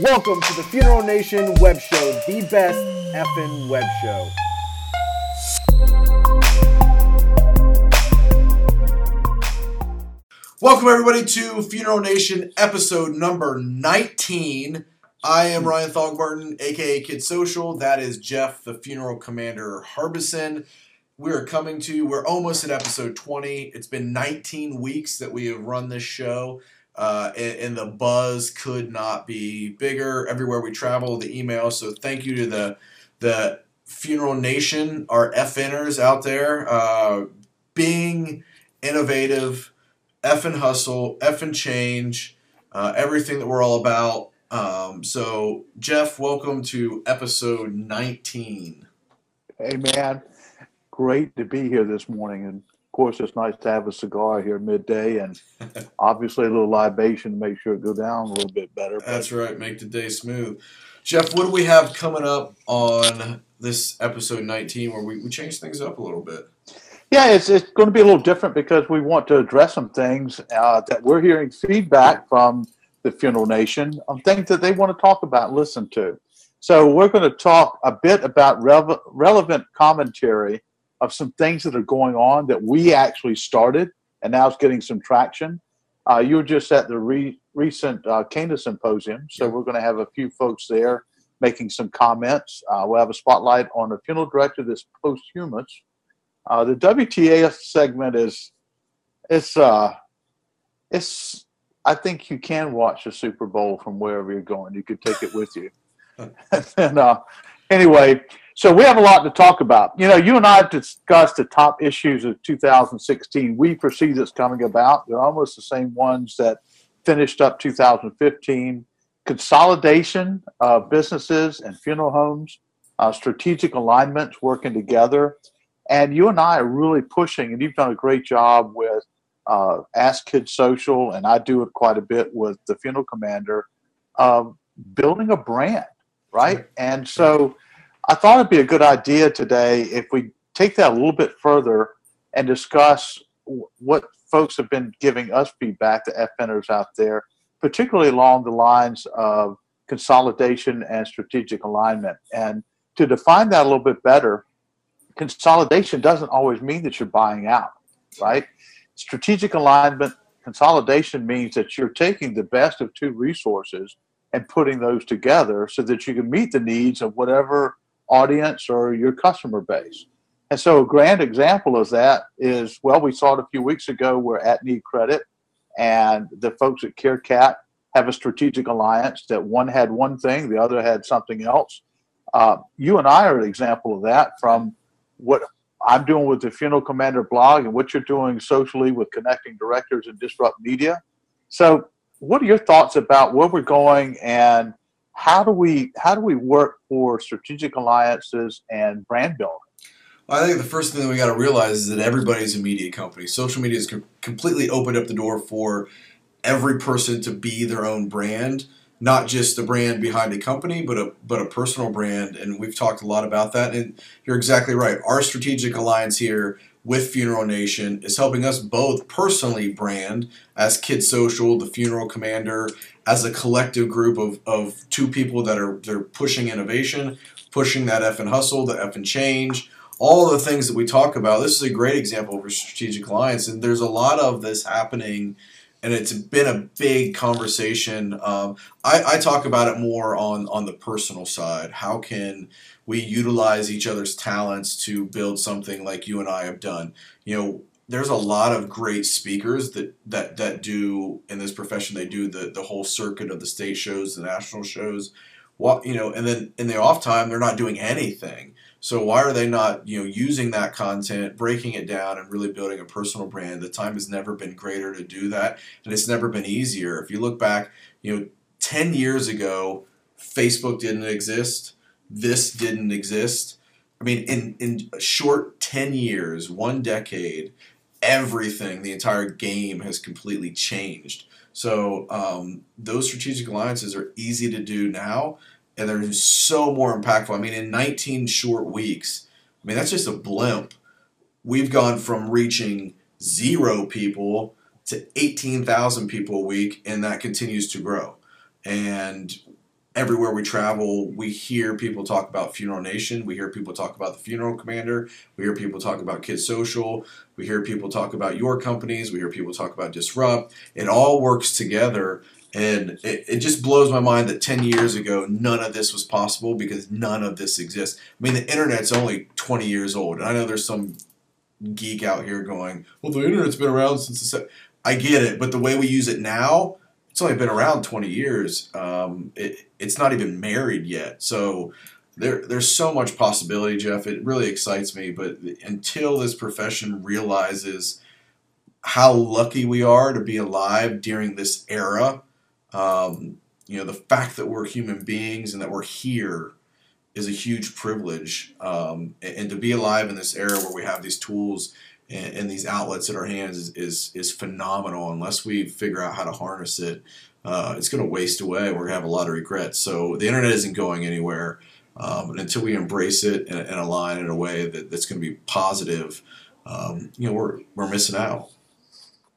Welcome to the Funeral Nation Web Show, the best effing web show. Welcome, everybody, to Funeral Nation episode number 19. I am Ryan Thogmartin, aka Kid Social. That is Jeff, the funeral commander Harbison. We are coming to, we're almost at episode 20. It's been 19 weeks that we have run this show, uh, and, and the buzz could not be bigger. Everywhere we travel, the email. So thank you to the, the Funeral Nation, our FNers out there, uh, being innovative, F and hustle, F and change, uh, everything that we're all about. Um, so, Jeff, welcome to episode 19. Hey, man. Great to be here this morning. And course, it's nice to have a cigar here midday and obviously a little libation to make sure it go down a little bit better. That's right. Make the day smooth. Jeff, what do we have coming up on this episode 19 where we, we change things up a little bit? Yeah, it's, it's going to be a little different because we want to address some things uh, that we're hearing feedback from the Funeral Nation on things that they want to talk about listen to. So we're going to talk a bit about rev- relevant commentary of some things that are going on that we actually started and now it's getting some traction. Uh, you were just at the re- recent uh, CANA Symposium, so we're going to have a few folks there making some comments. Uh, we'll have a spotlight on a funeral director that's posthumous. Uh, the WTA segment is it's uh it's I think you can watch the Super Bowl from wherever you're going. You could take it with you. and uh, anyway, so we have a lot to talk about. You know, you and I have discussed the top issues of 2016. We foresee this coming about. They're almost the same ones that finished up 2015. Consolidation of businesses and funeral homes, uh, strategic alignments working together. And you and I are really pushing, and you've done a great job with uh, Ask Kids Social, and I do it quite a bit with the funeral commander, of building a brand, right? And so I thought it'd be a good idea today if we take that a little bit further and discuss what folks have been giving us feedback, the FNers out there, particularly along the lines of consolidation and strategic alignment. And to define that a little bit better, consolidation doesn't always mean that you're buying out, right? Strategic alignment, consolidation means that you're taking the best of two resources and putting those together so that you can meet the needs of whatever audience or your customer base. And so, a grand example of that is well, we saw it a few weeks ago where At Need Credit and the folks at CareCat have a strategic alliance that one had one thing, the other had something else. Uh, you and I are an example of that from what I'm doing with the Funeral Commander blog and what you're doing socially with connecting directors and disrupt media. So, what are your thoughts about where we're going and how do we how do we work for strategic alliances and brand building? I think the first thing that we got to realize is that everybody's a media company. Social media has com- completely opened up the door for every person to be their own brand, not just the brand behind a company, but a but a personal brand. And we've talked a lot about that. And you're exactly right. Our strategic alliance here with Funeral Nation is helping us both personally brand as Kid Social, the Funeral Commander, as a collective group of, of two people that are they're pushing innovation, pushing that F and hustle, the F and change all the things that we talk about. This is a great example of a strategic alliance, and there's a lot of this happening, and it's been a big conversation. Um, I, I talk about it more on on the personal side. How can we utilize each other's talents to build something like you and I have done? You know, there's a lot of great speakers that that that do in this profession. They do the the whole circuit of the state shows, the national shows. What you know, and then in the off time, they're not doing anything so why are they not, you know, using that content, breaking it down, and really building a personal brand? The time has never been greater to do that, and it's never been easier. If you look back, you know, ten years ago, Facebook didn't exist. This didn't exist. I mean, in in a short ten years, one decade, everything, the entire game has completely changed. So um, those strategic alliances are easy to do now and they're so more impactful. I mean, in 19 short weeks, I mean, that's just a blimp. We've gone from reaching zero people to 18,000 people a week, and that continues to grow. And everywhere we travel, we hear people talk about Funeral Nation. We hear people talk about the Funeral Commander. We hear people talk about Kids Social. We hear people talk about your companies. We hear people talk about Disrupt. It all works together. And it, it just blows my mind that 10 years ago, none of this was possible because none of this exists. I mean, the internet's only 20 years old. And I know there's some geek out here going, well, the internet's been around since the. Se-. I get it, but the way we use it now, it's only been around 20 years. Um, it, it's not even married yet. So there, there's so much possibility, Jeff. It really excites me. But until this profession realizes how lucky we are to be alive during this era, um, you know, the fact that we're human beings and that we're here is a huge privilege. Um, and, and, to be alive in this era where we have these tools and, and these outlets at our hands is, is, is, phenomenal. Unless we figure out how to harness it, uh, it's going to waste away. We're going to have a lot of regrets. So the internet isn't going anywhere. Um, until we embrace it and, and, align in a way that, that's going to be positive, um, you know, we're, we're missing out.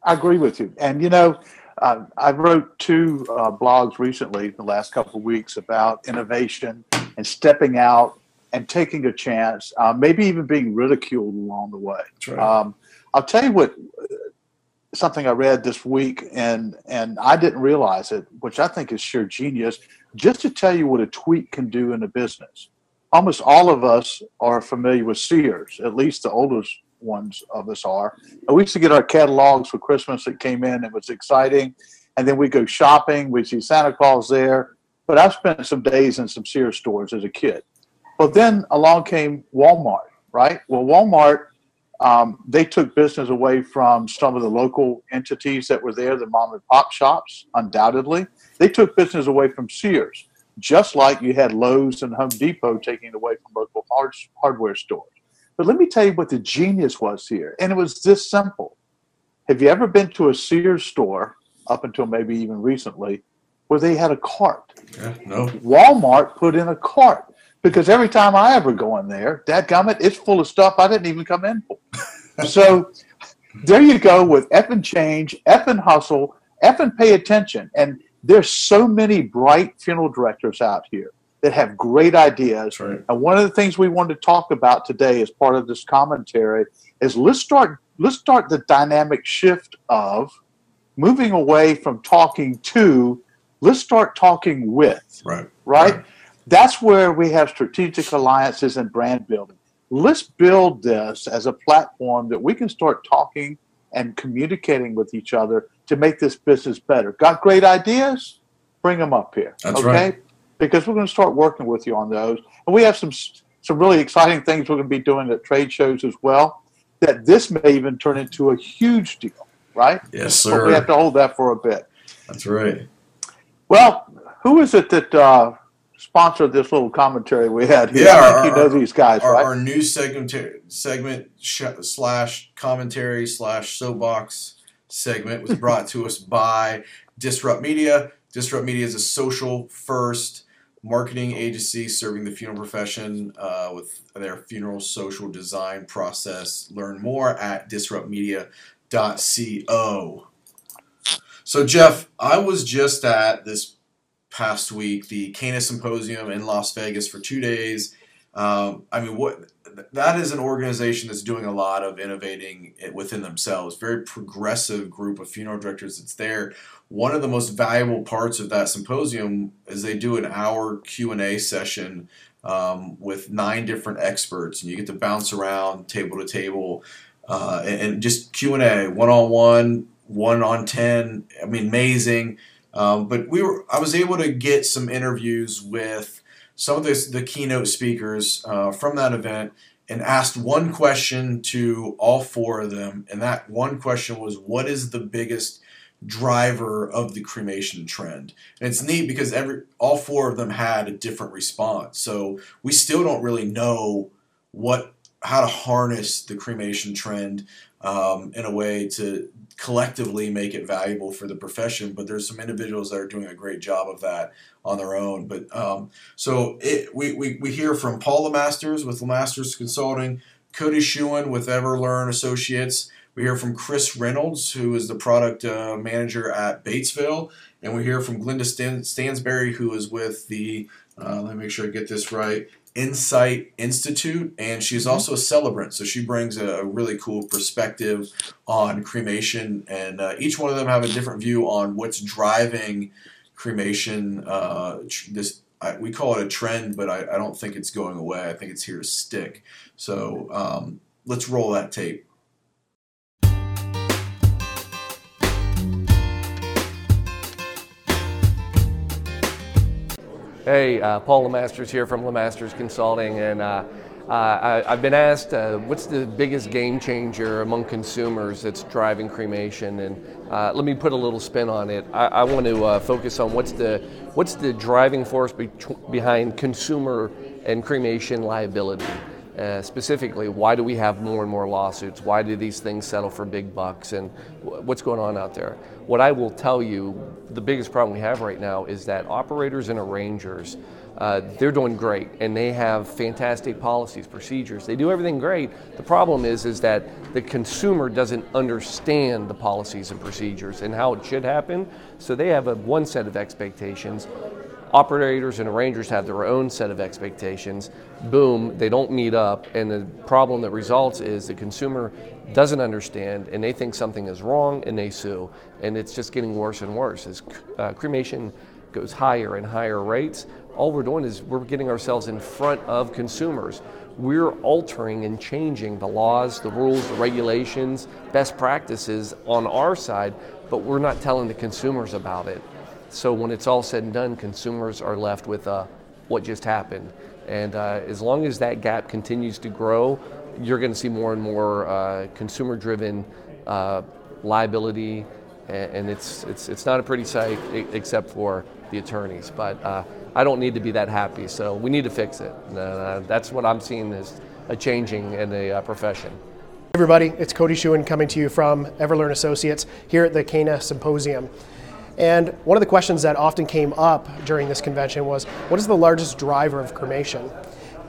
I agree with you. And, you know, uh, I wrote two uh, blogs recently, the last couple of weeks, about innovation and stepping out and taking a chance, uh, maybe even being ridiculed along the way. Right. Um, I'll tell you what, something I read this week, and and I didn't realize it, which I think is sheer genius. Just to tell you what a tweet can do in a business. Almost all of us are familiar with Sears, at least the oldest ones of us are. We used to get our catalogs for Christmas that came in. It was exciting. And then we go shopping. We see Santa Claus there. But I've spent some days in some Sears stores as a kid. Well, then along came Walmart, right? Well, Walmart, um, they took business away from some of the local entities that were there, the mom and pop shops, undoubtedly. They took business away from Sears, just like you had Lowe's and Home Depot taking it away from local hard, hardware stores. But let me tell you what the genius was here. And it was this simple. Have you ever been to a Sears store, up until maybe even recently, where they had a cart? Yeah, no. Walmart put in a cart because every time I ever go in there, that gummit, it's full of stuff I didn't even come in for. so there you go with effing change, effing hustle, effing pay attention. And there's so many bright funeral directors out here that have great ideas. Right. And one of the things we want to talk about today as part of this commentary is let's start let's start the dynamic shift of moving away from talking to let's start talking with. Right. Right? right. That's where we have strategic alliances and brand building. Let's build this as a platform that we can start talking and communicating with each other to make this business better. Got great ideas? Bring them up here. That's okay? right because we're going to start working with you on those. And we have some some really exciting things we're going to be doing at trade shows as well. That this may even turn into a huge deal, right? Yes, sir. But we have to hold that for a bit. That's right. Well, who is it that uh, sponsored this little commentary we had here? Yeah, our, you know these guys, our, right? Our new segment segment sh- slash commentary slash soapbox segment was brought to us by Disrupt Media. Disrupt Media is a social first marketing agency serving the funeral profession uh, with their funeral social design process. Learn more at disruptmedia.co. So, Jeff, I was just at this past week the CANA Symposium in Las Vegas for two days. Um, I mean, what that is an organization that's doing a lot of innovating within themselves. Very progressive group of funeral directors that's there one of the most valuable parts of that symposium is they do an hour q&a session um, with nine different experts and you get to bounce around table to table uh, and, and, just q&a one-on-one one on 10 i mean amazing um, but we were i was able to get some interviews with some of the, the keynote speakers uh, from that event and asked one question to all four of them and that one question was what is the biggest driver of the cremation trend. And it's neat because every all four of them had a different response. So we still don't really know what how to harness the cremation trend um, in a way to collectively make it valuable for the profession. But there's some individuals that are doing a great job of that on their own. But um, so it, we, we, we hear from Paul Lemasters with Lemasters Consulting, Cody Schuin with Everlearn Associates, We hear from Chris Reynolds, who is the product uh, manager at Batesville, and we hear from Glenda Stan- Stansbury, who is with the. Uh, let me make sure I get this right. Insight Institute, and she's also a celebrant. So she brings a, a really cool perspective on cremation, and uh, each one of them have a different view on what's driving cremation. Uh, tr- this I, we call it a trend, but I, I don't think it's going away. I think it's here to stick. So um, let's roll that tape. Hey, uh, Paul Lemasters here from Lemasters Consulting, and uh, uh, I, have been asked uh, what's the biggest game changer among consumers that's driving cremation, and uh, let me put a little spin on it. I, I want to uh, focus on what's the what's the driving force be- behind consumer and cremation liability. Uh, specifically, why do we have more and more lawsuits? Why do these things settle for big bucks? And what's going on out there? What I will tell you, the biggest problem we have right now is that operators and arrangers, uh, they're doing great, and they have fantastic policies, procedures. They do everything great. The problem is, is that the consumer doesn't understand the policies and procedures and how it should happen. So they have a one set of expectations operators and arrangers have their own set of expectations. Boom, they don't meet up, and the problem that results is the consumer doesn't understand and they think something is wrong and they sue. And it's just getting worse and worse as uh, cremation goes higher and higher rates. All we're doing is we're getting ourselves in front of consumers. We're altering and changing the laws, the rules, the regulations, best practices on our side, but we're not telling the consumers about it. So when it's all said and done, consumers are left with uh, what just happened. And uh, as long as that gap continues to grow, you're going to see more and more uh, consumer-driven uh, liability, and it's it's it's not a pretty sight except for the attorneys. But uh, I don't need to be that happy, so we need to fix it. Uh, that's what I'm seeing as a changing in the profession. Everybody, it's Cody Schuin coming to you from Everlearn Associates here at the CANA Symposium. And one of the questions that often came up during this convention was what is the largest driver of cremation?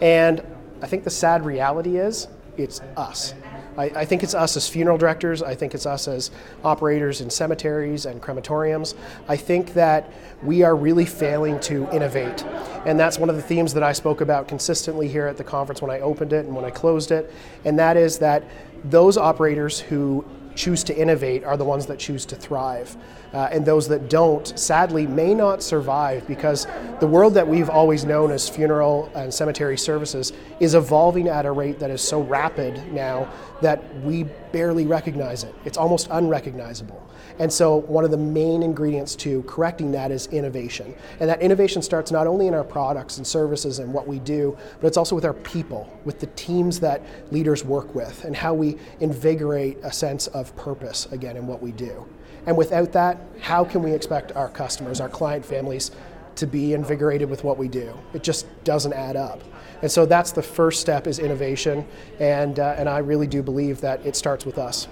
And I think the sad reality is it's us. I, I, think it's us as funeral directors. I think it's us as operators in cemeteries and crematoriums. I think that we are really failing to innovate. And that's one of the themes that I spoke about consistently here at the conference when I opened it and when I closed it. And that is that those operators who choose to innovate are the ones that choose to thrive. Uh, and those that don't, sadly, may not survive because the world that we've always known as funeral and cemetery services is evolving at a rate that is so rapid now that we barely recognize it. It's almost unrecognizable. And so, one of the main ingredients to correcting that is innovation. And that innovation starts not only in our products and services and what we do, but it's also with our people, with the teams that leaders work with, and how we invigorate a sense of purpose again in what we do. And without that, how can we expect our customers, our client families, to be invigorated with what we do? It just doesn't add up. And so that's the first step is innovation, and, uh, and I really do believe that it starts with us.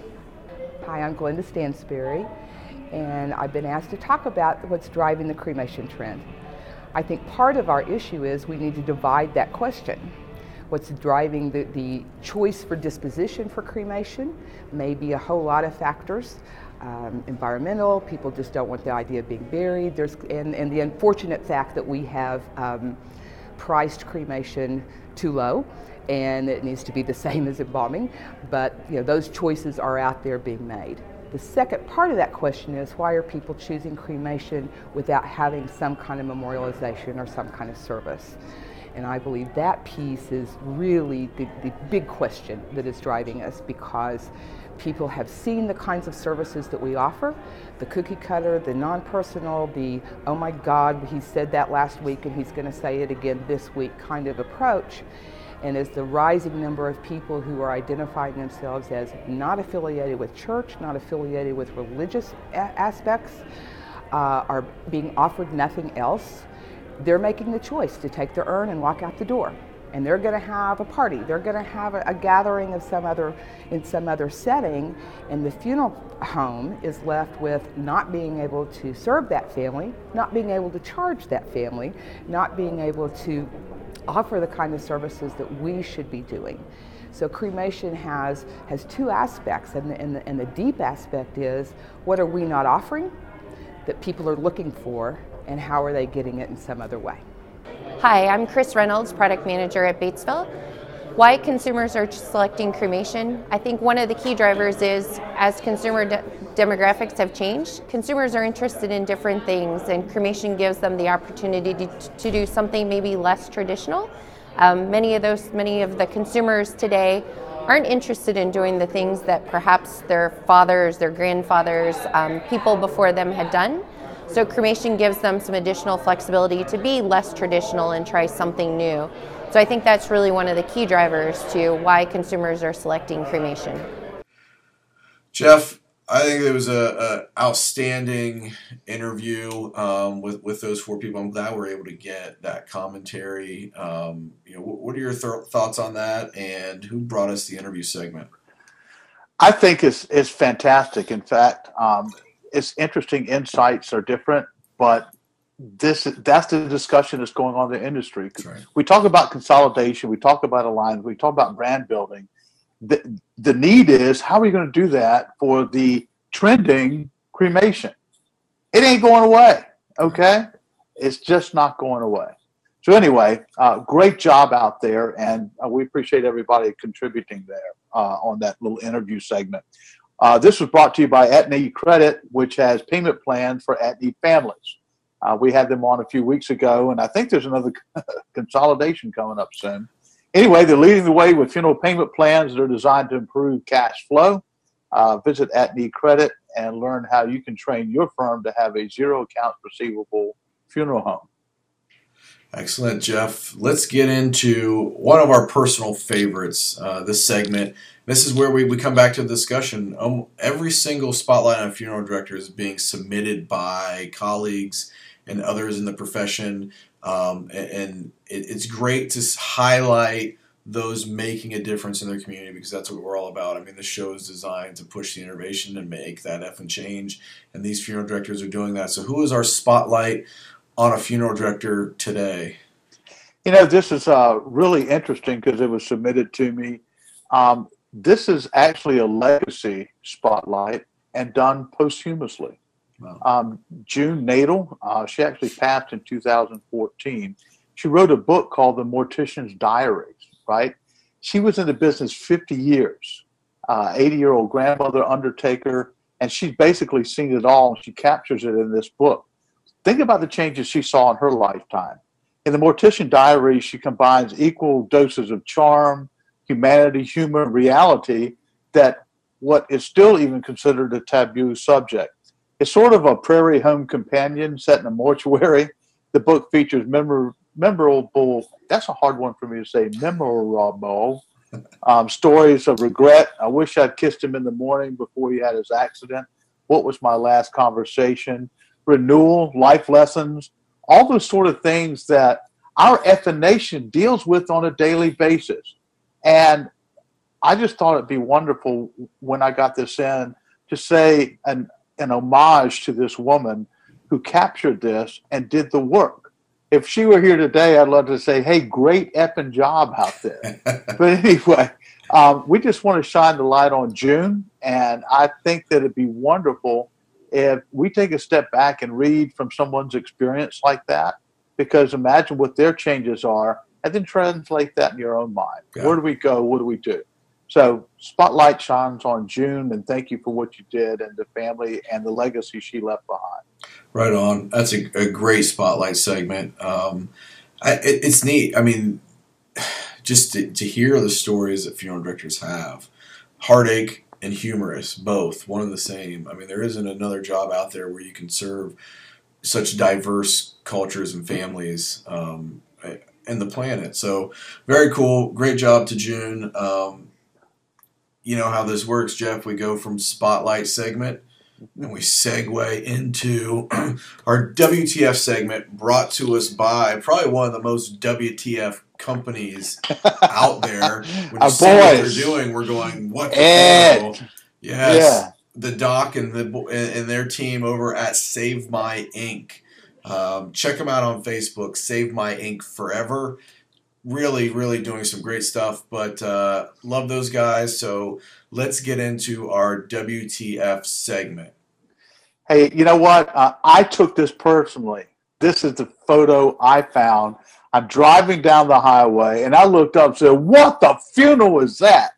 Hi, I'm Glenda Stansbury, and I've been asked to talk about what's driving the cremation trend. I think part of our issue is we need to divide that question. What's driving the, the choice for disposition for cremation may be a whole lot of factors um, environmental. People just don't want the idea of being buried. There's and, and the unfortunate fact that we have um, priced cremation too low, and it needs to be the same as embalming. But you know those choices are out there being made. The second part of that question is why are people choosing cremation without having some kind of memorialization or some kind of service? And I believe that piece is really the, the big question that is driving us because people have seen the kinds of services that we offer the cookie cutter, the non personal, the oh my God, he said that last week and he's going to say it again this week kind of approach. And as the rising number of people who are identifying themselves as not affiliated with church, not affiliated with religious a- aspects, uh, are being offered nothing else, they're making the choice to take their urn and walk out the door and they're going to have a party. They're going to have a, a, gathering of some other in some other setting, and the funeral home is left with not being able to serve that family, not being able to charge that family, not being able to offer the kind of services that we should be doing. So cremation has, has two aspects, and the, and, the, and the deep aspect is what are we not offering that people are looking for, and how are they getting it in some other way? Hi, I'm Chris Reynolds, product manager at Batesville. Why consumers are selecting cremation? I think one of the key drivers is as consumer de- demographics have changed, consumers are interested in different things, and cremation gives them the opportunity to, to do something maybe less traditional. Um, many of those, many of the consumers today aren't interested in doing the things that perhaps their fathers, their grandfathers, um, people before them had done. So cremation gives them some additional flexibility to be less traditional and try something new. So I think that's really one of the key drivers to why consumers are selecting cremation. Jeff, I think it was a, a outstanding interview um, with with those four people. I'm glad we're able to get that commentary. Um, you know, what, what are your th- thoughts on that, and who brought us the interview segment? I think it's it's fantastic. In fact, um, it's interesting. Insights are different, but this that's the discussion that's going on in the industry. Right. We talk about consolidation, we talk about alignment, we talk about brand building. The, the need is how are we going to do that for the trending cremation? It ain't going away, okay? It's just not going away. So anyway, uh, great job out there, and uh, we appreciate everybody contributing there uh, on that little interview segment. Uh, this was brought to you by At-Need Credit, which has payment plans for at-need families. Uh, we had them on a few weeks ago, and I think there's another consolidation coming up soon. Anyway, they're leading the way with funeral payment plans that are designed to improve cash flow. Uh, visit At Need Credit and learn how you can train your firm to have a zero accounts receivable funeral home. Excellent, Jeff. Let's get into one of our personal favorites, uh, this segment. This is where we, we come back to the discussion. Um, every single spotlight on a funeral director is being submitted by colleagues and others in the profession. Um, and, and it, it's great to highlight those making a difference in their community because that's what we're all about. I mean, the show is designed to push the innovation and make that effing change, and these funeral directors are doing that. So, who is our spotlight on a funeral director today? You know, this is uh, really interesting because it was submitted to me. Um, this is actually a legacy spotlight and done posthumously. Wow. Um, June Nadel, uh, she actually passed in 2014. She wrote a book called The Mortician's Diaries, right? She was in the business 50 years, 80 uh, year old grandmother, undertaker, and she's basically seen it all. And she captures it in this book. Think about the changes she saw in her lifetime. In the Mortician Diaries, she combines equal doses of charm, humanity, humor, reality that what is still even considered a taboo subject. It's sort of a prairie home companion set in a mortuary. The book features memor- memorable, that's a hard one for me to say, memorable um, stories of regret. I wish I'd kissed him in the morning before he had his accident. What was my last conversation? Renewal, life lessons, all those sort of things that our effing deals with on a daily basis. And I just thought it'd be wonderful when I got this in to say an, an homage to this woman who captured this and did the work. If she were here today, I'd love to say, hey, great effing job out there. but anyway, um, we just want to shine the light on June. And I think that it'd be wonderful if we take a step back and read from someone's experience like that. Because imagine what their changes are and then translate that in your own mind. Yeah. Where do we go? What do we do? So, spotlight shines on June, and thank you for what you did and the family and the legacy she left behind. Right on. That's a, a great spotlight segment. Um, I, it, it's neat. I mean, just to, to hear the stories that funeral directors have, heartache and humorous, both one and the same. I mean, there isn't another job out there where you can serve such diverse cultures and families. Um, and the planet. So very cool. Great job to June. Um, you know how this works, Jeff. We go from spotlight segment and we segue into our WTF segment brought to us by probably one of the most WTF companies out there. When you see what they're doing, we're going, what the hell? Yes. Yeah. The doc and the and their team over at Save My Ink. Um, check them out on Facebook, Save My Ink Forever. really, really doing some great stuff. But uh, love those guys. So let's get into our WTF segment. Hey, you know what? Uh, I took this personally. This is the photo I found. I'm driving down the highway and I looked up and said, What the funeral is that?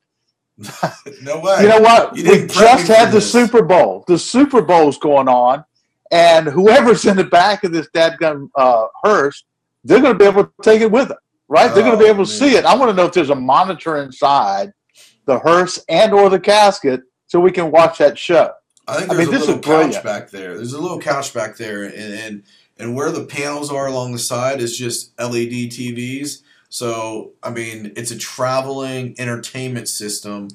no way. You know what? You we just had the this. Super Bowl. The Super Bowl's going on, and whoever's in the back of this dadgum uh, hearse, they're going to be able to take it with them, right? they're going to be Oh, able to see it. I want to know if there's a monitor inside the hearse and or the casket so we can watch that show. I think I there's mean, a little couch brilliant. back there. There's a little couch back there, and, and and where the panels are along the side is just LED TVs. So I mean, it's a traveling entertainment system.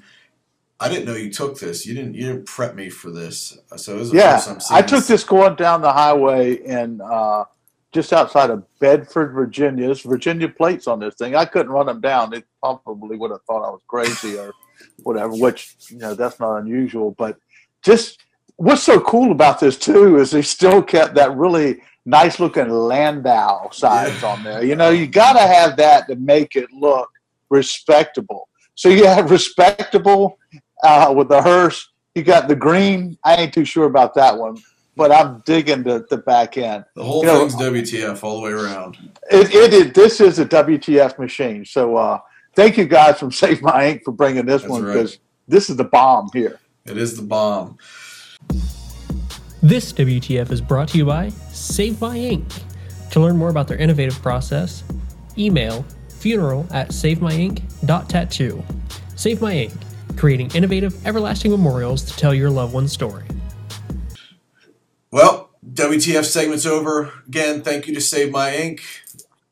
I didn't know you took this. You didn't. You didn't prep me for this. So it was Yeah, I took this going down the highway in uh, just outside of Bedford, Virginia. There's Virginia plates on this thing. I couldn't run them down. They probably would have thought I was crazy or whatever. Which you know that's not unusual. But just what's so cool about this too is they still kept that really nice looking Landau sides Yeah. on there. You know, you got to have that to make it look respectable. So you have respectable uh, with the hearse. You got the green. I ain't too sure about that one, but I'm digging the, the back end. The whole You know, thing's WTF all the way around. It, it, it this is a WTF machine. So uh, thank you guys from Save My Ink for bringing this That's one right. because this is the bomb here. It is the bomb. This WTF is brought to you by Save My Ink. To learn more about their innovative process, email funeral at savemyink.tattoo. Save My Ink, creating innovative, everlasting memorials to tell your loved one's story. Well, WTF segment's over. Again, thank you to Save My Ink.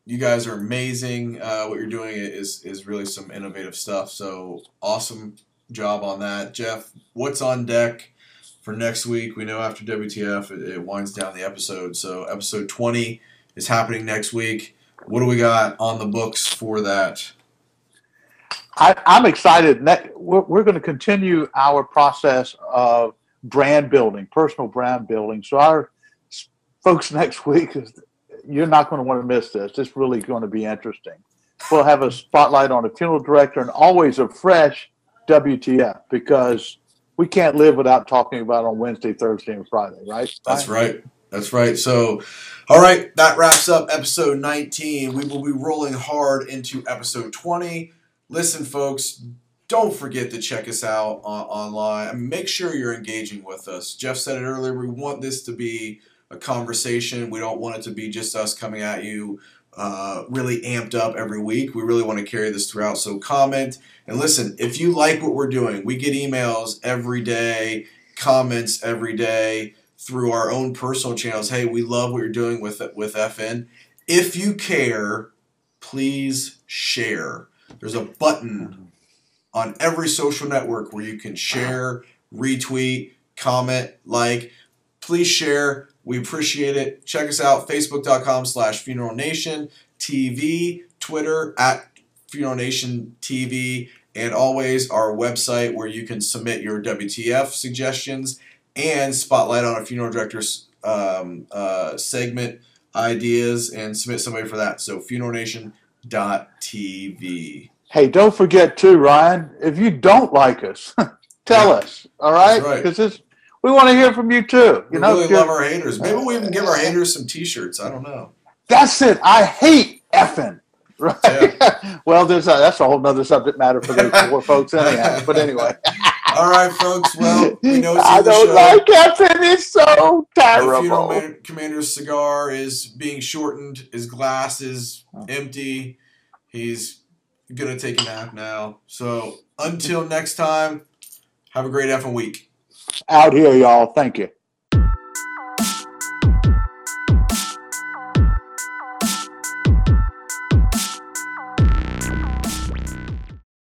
You guys are amazing. Uh, what you're doing is is really some innovative stuff. So awesome job on that, Jeff. What's on deck for next week? We know after WTF it, it winds down the episode. So episode 20 is happening next week. What do we got on the books for that? I, I'm excited. Ne- We're, we're going to continue our process of brand building, personal brand building. So our folks next week, is you're not going to want to miss this. It's really going to be interesting. We'll have a spotlight on a funeral director and always a fresh WTF because we can't live without talking about on Wednesday, Thursday, and Friday, right? That's right. That's right. So, all right, that wraps up episode 19. We will be rolling hard into episode 20. Listen, folks, don't forget to check us out on, online. I mean, make sure you're engaging with us. Jeff said it earlier. We want this to be a conversation. We don't want it to be just us coming at you uh, really amped up every week. We really want to carry this throughout. So, comment and listen. If you like what we're doing, we get emails every day, comments every day through our own personal channels. Hey, we love what you're doing with with FN. If you care, please share. There's a button on every social network where you can share, retweet, comment, like. Please share. We appreciate it. Check us out, facebook.com slash funeral nation TV, Twitter at funeral nation TV, and always our website where you can submit your WTF suggestions and spotlight on a funeral director's um, uh, segment ideas and submit somebody for that. So funeralnation.tv. Hey, don't forget too, Ryan. If you don't like us, tell Yeah. us. All right, That's right. because we want to hear from you too. You We know, really love our haters. Maybe we even give our haters some T-shirts. I don't know. That's it. I hate effing. Right. well, there's a, that's a whole nother subject matter for those poor folks anyhow. But anyway, All right, folks. Well, we know it's I don't like effing. It's so The funeral terrible. man- commander's cigar is being shortened. His glass is empty. He's gonna take a nap now. So until next time, have a great effing week. Out here, y'all. Thank you.